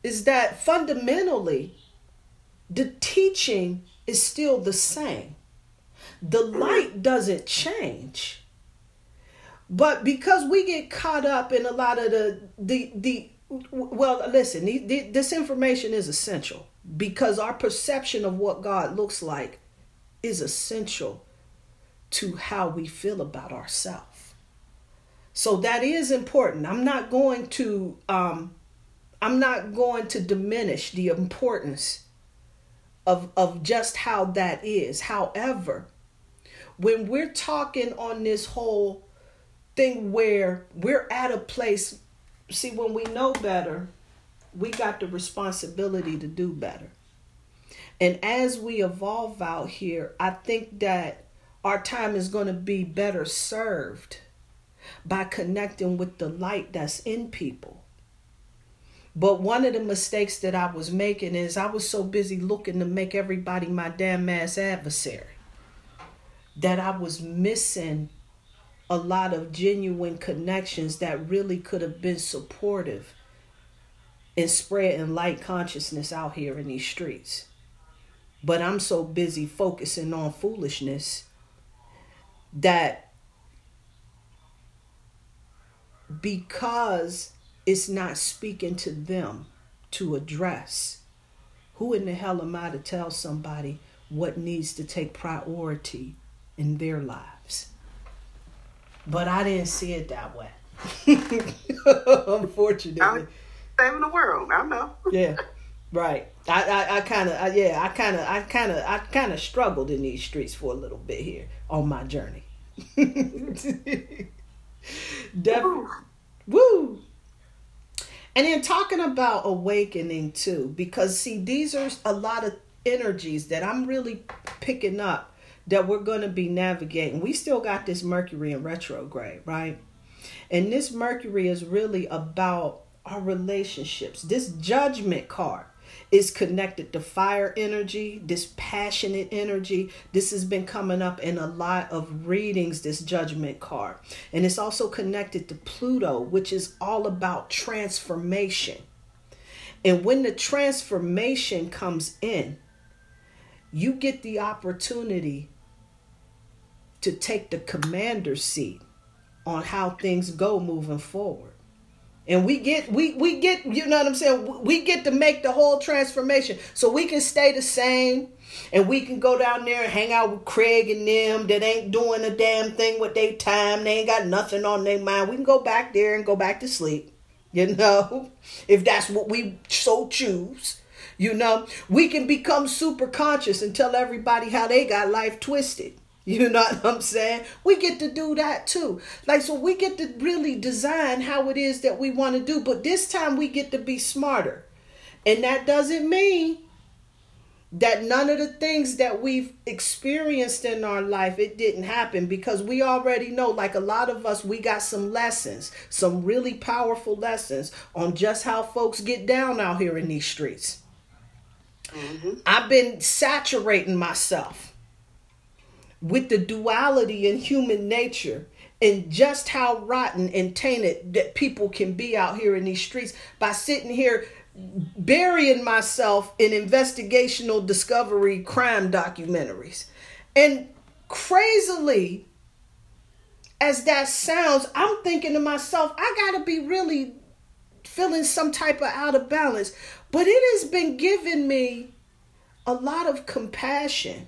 is that fundamentally the teaching is still the same. The light doesn't change. But because we get caught up in a lot of the the the well, listen, this information is essential because our perception of what God looks like is essential to how we feel about ourselves. So that is important. I'm not going to um I'm not going to diminish the importance of of just how that is. However, when we're talking on this whole thing where we're at a place see when we know better, we got the responsibility to do better. And as we evolve out here, I think that our time is going to be better served by connecting with the light that's in people. But one of the mistakes that I was making is I was so busy looking to make everybody my damn ass adversary that I was missing a lot of genuine connections that really could have been supportive in spreading light consciousness out here in these streets. But I'm so busy focusing on foolishness that because it's not speaking to them to address, who in the hell am I to tell somebody what needs to take priority in their lives? But I didn't see it that way. [LAUGHS] Unfortunately. I'm saving the world. I know. Yeah. Right. I I, I kind of yeah I kind of I kind of I kind of struggled in these streets for a little bit here on my journey. [LAUGHS] [LAUGHS] Def- woo. And then talking about awakening too, because see, these are a lot of energies that I'm really picking up that we're going to be navigating. We still got this Mercury in retrograde, right? And this Mercury is really about our relationships. This judgment card is connected to fire energy, this passionate energy. This has been coming up in a lot of readings, this judgment card. And it's also connected to Pluto, which is all about transformation. And when the transformation comes in, you get the opportunity to take the commander seat on how things go moving forward. And we get we we get you know what I'm saying? We get to make the whole transformation. So we can stay the same and we can go down there and hang out with Craig and them that ain't doing a damn thing with their time. They ain't got nothing on their mind. We can go back there and go back to sleep [LAUGHS] you know if that's what we so choose you know. We can become super conscious and tell everybody how they got life twisted you know what I'm saying? We get to do that too. Like, so we get to really design how it is that we want to do, but this time we get to be smarter. And that doesn't mean that none of the things that we've experienced in our life it didn't happen because we already know like a lot of us we got some lessons some really powerful lessons on just how folks get down out here in these streets mm-hmm. i've been saturating myself with the duality in human nature and just how rotten and tainted that people can be out here in these streets by sitting here burying myself in investigational discovery crime documentaries. And crazily, as that sounds, I'm thinking to myself, I gotta be really feeling some type of out of balance. But it has been giving me a lot of compassion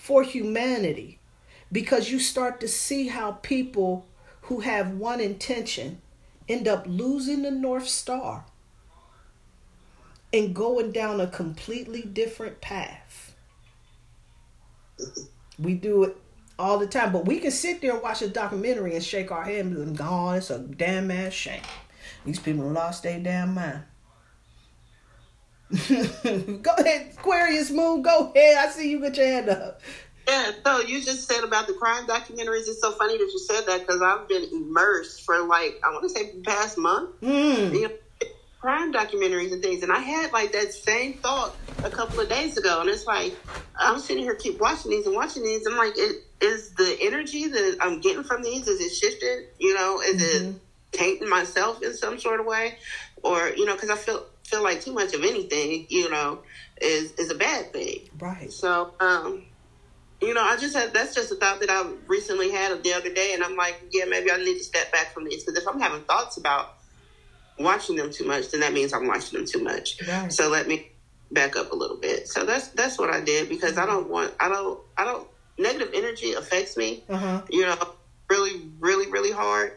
for humanity because you start to see how people who have one intention end up losing the North Star and going down a completely different path. We do it all the time, but we can sit there and watch a documentary and shake our head and go, oh, it's a damn ass shame. These people lost their damn mind. [LAUGHS] go ahead, Aquarius Moon. Go ahead. I see you with your hand up. Yeah, so you just said about the crime documentaries. It's so funny that you said that because I've been immersed for like I want to say past month. Mm. You know, crime documentaries and things, and I had like that same thought a couple of days ago, and it's like I'm sitting here keep watching these and watching these. I'm like, it is the energy that I'm getting from these is it shifted? You know, is mm-hmm. it tainting myself in some sort of way, or you know, because I feel feel like too much of anything, you know, is is a bad thing. Right. So, um, you know, I just had that's just a thought that I recently had the other day, and I'm like, yeah, maybe I need to step back from these because if I'm having thoughts about watching them too much, then that means I'm watching them too much. Right. So let me back up a little bit. So that's that's what I did because I don't want I don't I don't negative energy affects me. Uh-huh. You know, really really really hard.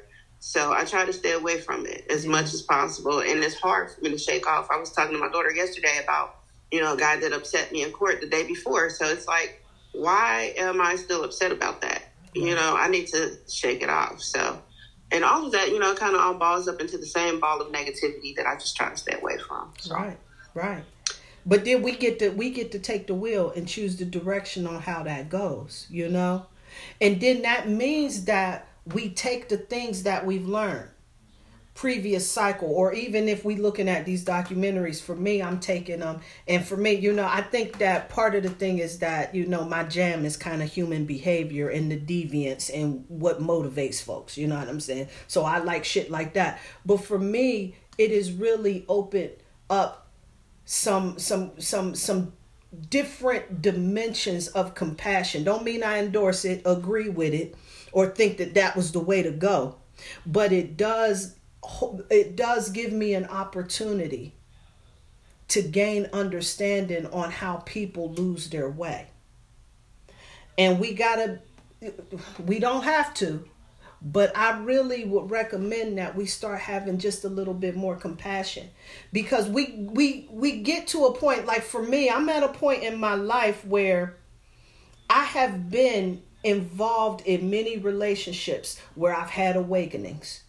So I try to stay away from it as yeah. much as possible, and it's hard for me to shake off. I was talking to my daughter yesterday about you know a guy that upset me in court the day before. So it's like, why am I still upset about that? You know, I need to shake it off. So, and all of that, you know, kind of all balls up into the same ball of negativity that I just try to stay away from. So. Right, right. But then we get to we get to take the wheel and choose the direction on how that goes. You know, and then that means that we take the things that we've learned previous cycle or even if we looking at these documentaries for me i'm taking them and for me you know i think that part of the thing is that you know my jam is kind of human behavior and the deviance and what motivates folks you know what i'm saying? So i like shit like that. But for me it is really opened up some some some some different dimensions of compassion. Don't mean i endorse it agree with it or think that that was the way to go. But it does it does give me an opportunity to gain understanding on how people lose their way. And we got to we don't have to But I really would recommend that we start having just a little bit more compassion. Because we we we get to a point like for me, I'm at a point in my life where I have been involved in many relationships where I've had awakenings,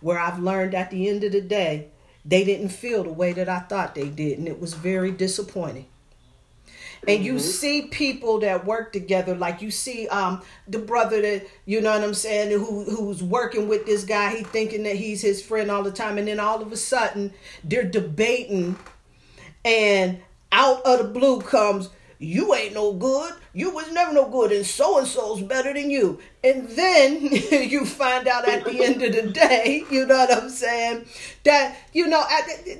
where I've learned at the end of the day they didn't feel the way that I thought they did, and it was very disappointing. And you see people that work together like you see um the brother that you know what i'm saying who who's working with this guy he thinking that he's his friend all the time and then all of a sudden they're debating and out of the blue comes you ain't no good. You was never no good and so and so's better than you. And then [LAUGHS] you find out at the end of the day you know what i'm saying that you know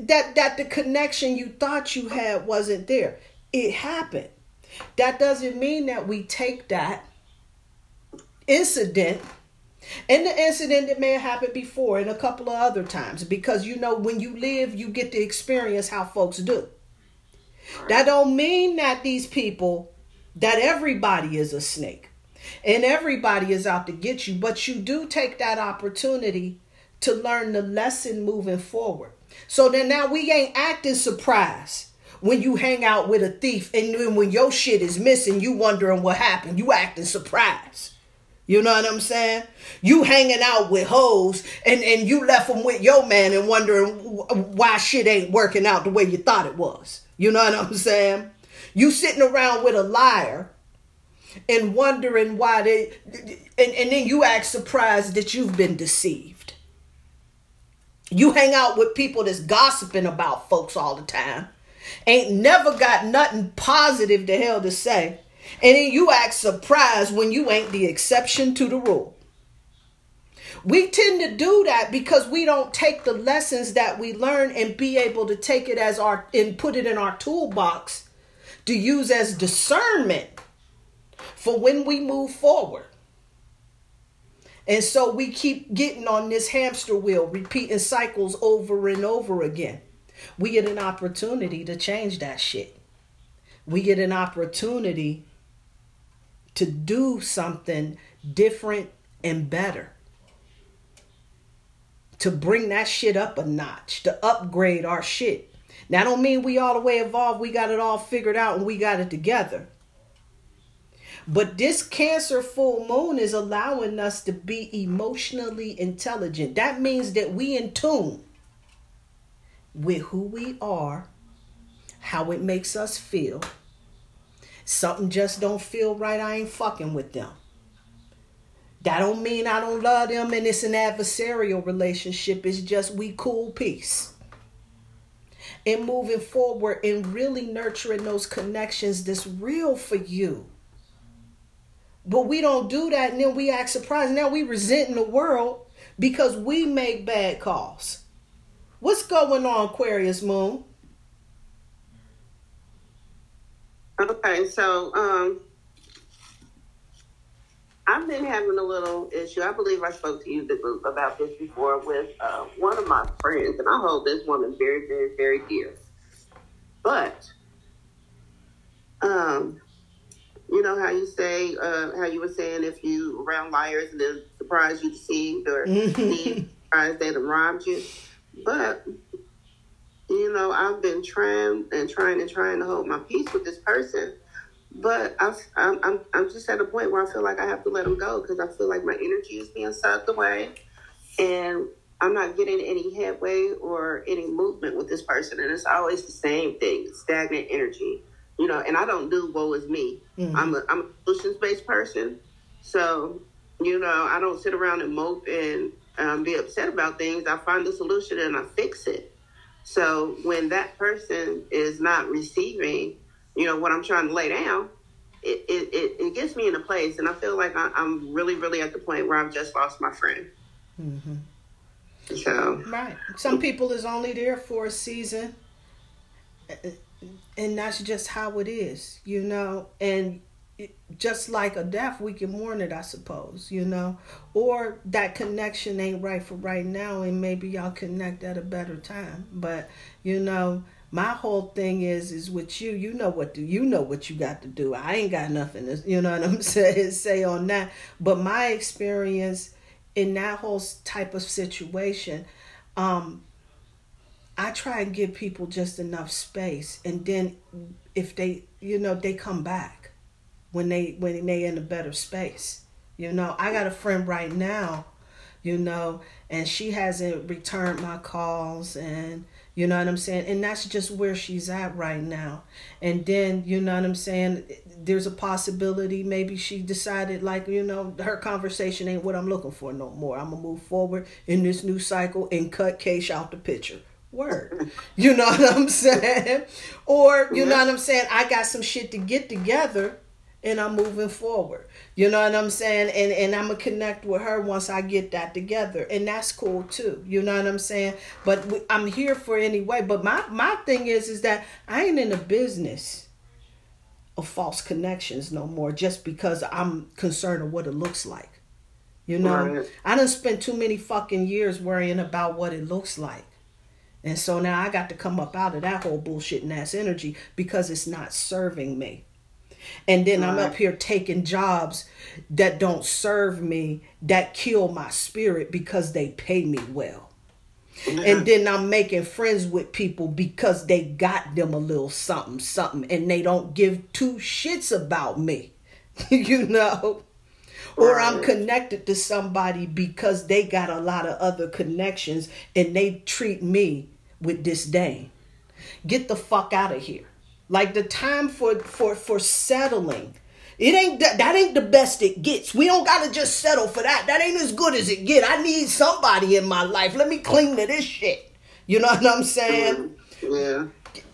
that that the connection you thought you had wasn't there. It happened. That doesn't mean that we take that incident and the incident that may have happened before and a couple of other times because you know when you live you get to experience how folks do that don't mean that these people that everybody is a snake and everybody is out to get you but you do take that opportunity to learn the lesson moving forward so then now we ain't acting surprised when you hang out with a thief and then when your shit is missing, you wondering what happened. You acting surprised. You know what I'm saying? You hanging out with hoes and, and you left them with your man and wondering why shit ain't working out the way you thought it was. You know what I'm saying? You sitting around with a liar and wondering why they, and, and then you act surprised that you've been deceived. You hang out with people that's gossiping about folks all the time ain't never got nothing positive to hell to say. And then you act surprised when you ain't the exception to the rule. We tend to do that because we don't take the lessons that we learn and be able to take it as our and put it in our toolbox to use as discernment for when we move forward. And so we keep getting on this hamster wheel, repeating cycles over and over again we get an opportunity to change that shit. We get an opportunity to do something different and better. To bring that shit up a notch, to upgrade our shit. Now, I don't mean we all the way evolved, we got it all figured out and we got it together. But this Cancer full moon is allowing us to be emotionally intelligent. That means that we in tune with who we are, how it makes us feel. Something just don't feel right, I ain't fucking with them. That don't mean I don't love them and it's an adversarial relationship. It's just we cool peace. And moving forward and really nurturing those connections that's real for you. But we don't do that and then we act surprised. Now we resenting the world because we make bad calls. What's going on, Aquarius Moon? Okay, so um, I've been having a little issue. I believe I spoke to you about this before with uh, one of my friends, and I hold this woman very, very, very dear. But, um, you know how you say, uh, how you were saying if you around liars and then surprise you deceived or [LAUGHS] surprised they robbed you. But you know, I've been trying and trying and trying to hold my peace with this person. But i am I'm, I'm just at a point where I feel like I have to let him go because I feel like my energy is being sucked away. And I'm not getting any headway or any movement with this person. And it's always the same thing stagnant energy. You know, and I don't do woe is me. Mm-hmm. I'm a, I'm a solutions based person. So, you know, I don't sit around and mope and um, be upset about things, I find the solution and I fix it. So when that person is not receiving, you know, what I'm trying to lay down, it, it, it, it gets me in a place. And I feel like I, am really, really at the point where I've just lost my friend. Mm-hmm. So. Right. Some people is only there for a season. And that's just how it is, you know. And just like a death, we can mourn it, I suppose, you know. Or that connection ain't right for right now, and maybe y'all connect at a better time. But you know, my whole thing is is with you. You know what do you know what you got to do. I ain't got nothing to, you know what I'm [LAUGHS] saying, say on that. But my experience in that whole type of situation, um, I try and give people just enough space, and then if they, you know, they come back when they when they in a better space. You know, I got a friend right now, you know, and she hasn't returned my calls and you know what I'm saying? And that's just where she's at right now. And then, you know what I'm saying? There's a possibility maybe she decided, like, you know, her conversation ain't what I'm looking for no more. I'm going to move forward in this new cycle and cut Cash out the picture. Word. You know what I'm [LAUGHS] saying? Or, you know what I'm saying? I got some shit to get together and I'm moving forward. You know what I'm saying? And and I'm gonna connect with her once I get that together, and that's cool too. You know what I'm saying? But we, I'm here for anyway. But my my thing is is that I ain't in the business of false connections no more, just because I'm concerned of what it looks like. You know, Right. I didn't spend too many fucking years worrying about what it looks like. And so now I got to come up out of that whole bullshit and ass energy because it's not serving me. And then I'm up here taking jobs that don't serve me, that kill my spirit because they pay me well. And then I'm making friends with people because they got them a little something, something, and they don't give two shits about me, [LAUGHS] you know? Or I'm connected to somebody because they got a lot of other connections and they treat me with disdain. Get the fuck out of here. Like the time for for for settling. It ain't that, that ain't the best it gets. We don't gotta just settle for that. That ain't as good as it get. I need somebody in my life. Let me cling to this shit. You know [LAUGHS] what I'm saying? Mm-hmm. Yeah.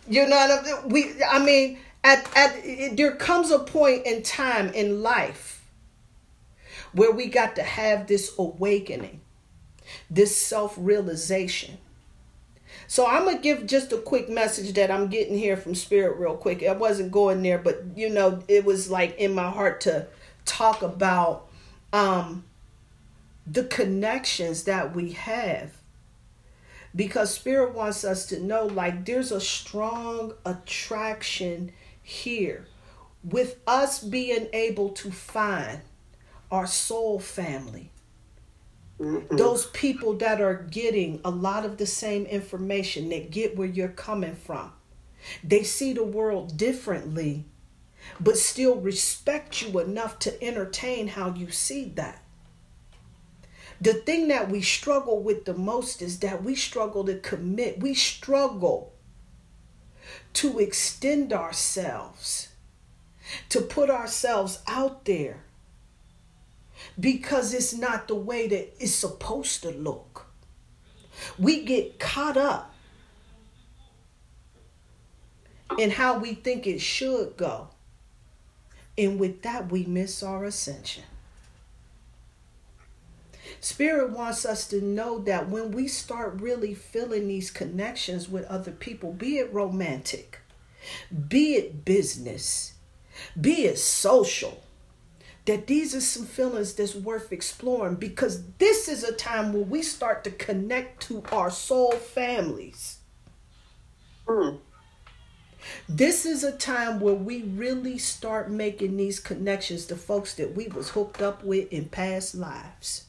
You know what I'm we I mean at at it, there comes a point in time in life where we got to have this awakening, this self-realization. So I'm gonna give just a quick message that I'm getting here from Spirit real quick. I wasn't going there, but you know, it was like in my heart to talk about um the connections that we have because spirit wants us to know like there's a strong attraction here with us being able to find our soul family those people that are getting a lot of the same information that get where you're coming from they see the world differently but still respect you enough to entertain how you see that the thing that we struggle with the most is that we struggle to commit. We struggle to extend ourselves, to put ourselves out there because it's not the way that it's supposed to look. We get caught up in how we think it should go. And with that, we miss our ascension. Spirit wants us to know that when we start really feeling these connections with other people, be it romantic, be it business, be it social, that these are some feelings that's worth exploring because this is a time where we start to connect to our soul families. Hmm. This is a time where we really start making these connections to folks that we was hooked up with in past lives.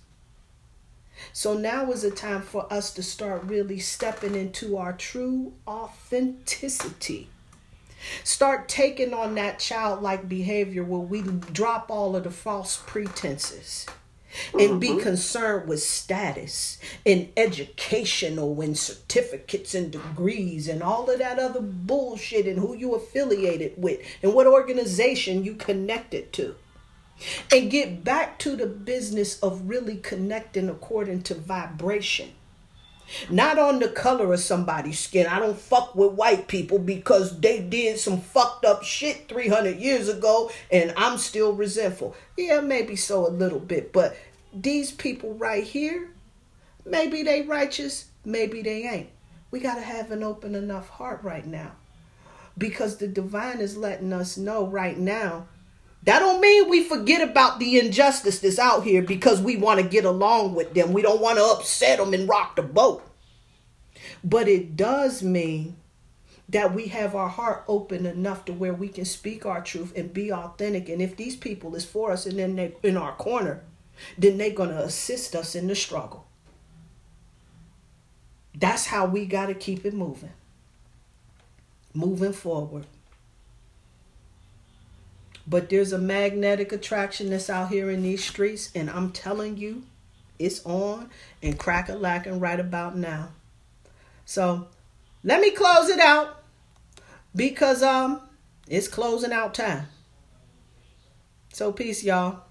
So now is a time for us to start really stepping into our true authenticity. Start taking on that childlike behavior where we drop all of the false pretenses and be mm-hmm. concerned with status and educational and certificates and degrees and all of that other bullshit and who you affiliated with and what organization you connected to and get back to the business of really connecting according to vibration. Not on the color of somebody's skin. I don't fuck with white people because they did some fucked up shit 300 years ago and I'm still resentful. Yeah, maybe so a little bit, but these people right here, maybe they righteous, maybe they ain't. We got to have an open enough heart right now because the divine is letting us know right now that don't mean we forget about the injustice that's out here because we want to get along with them. We don't want to upset them and rock the boat. But it does mean that we have our heart open enough to where we can speak our truth and be authentic. And if these people is for us and then they in our corner, then they're to assist us in the struggle. That's how we got to keep it moving. Moving forward. But there's a magnetic attraction that's out here in these streets, and I'm telling you, it's on and crack a lacking right about now. So let me close it out because um it's closing out time. So peace, y'all.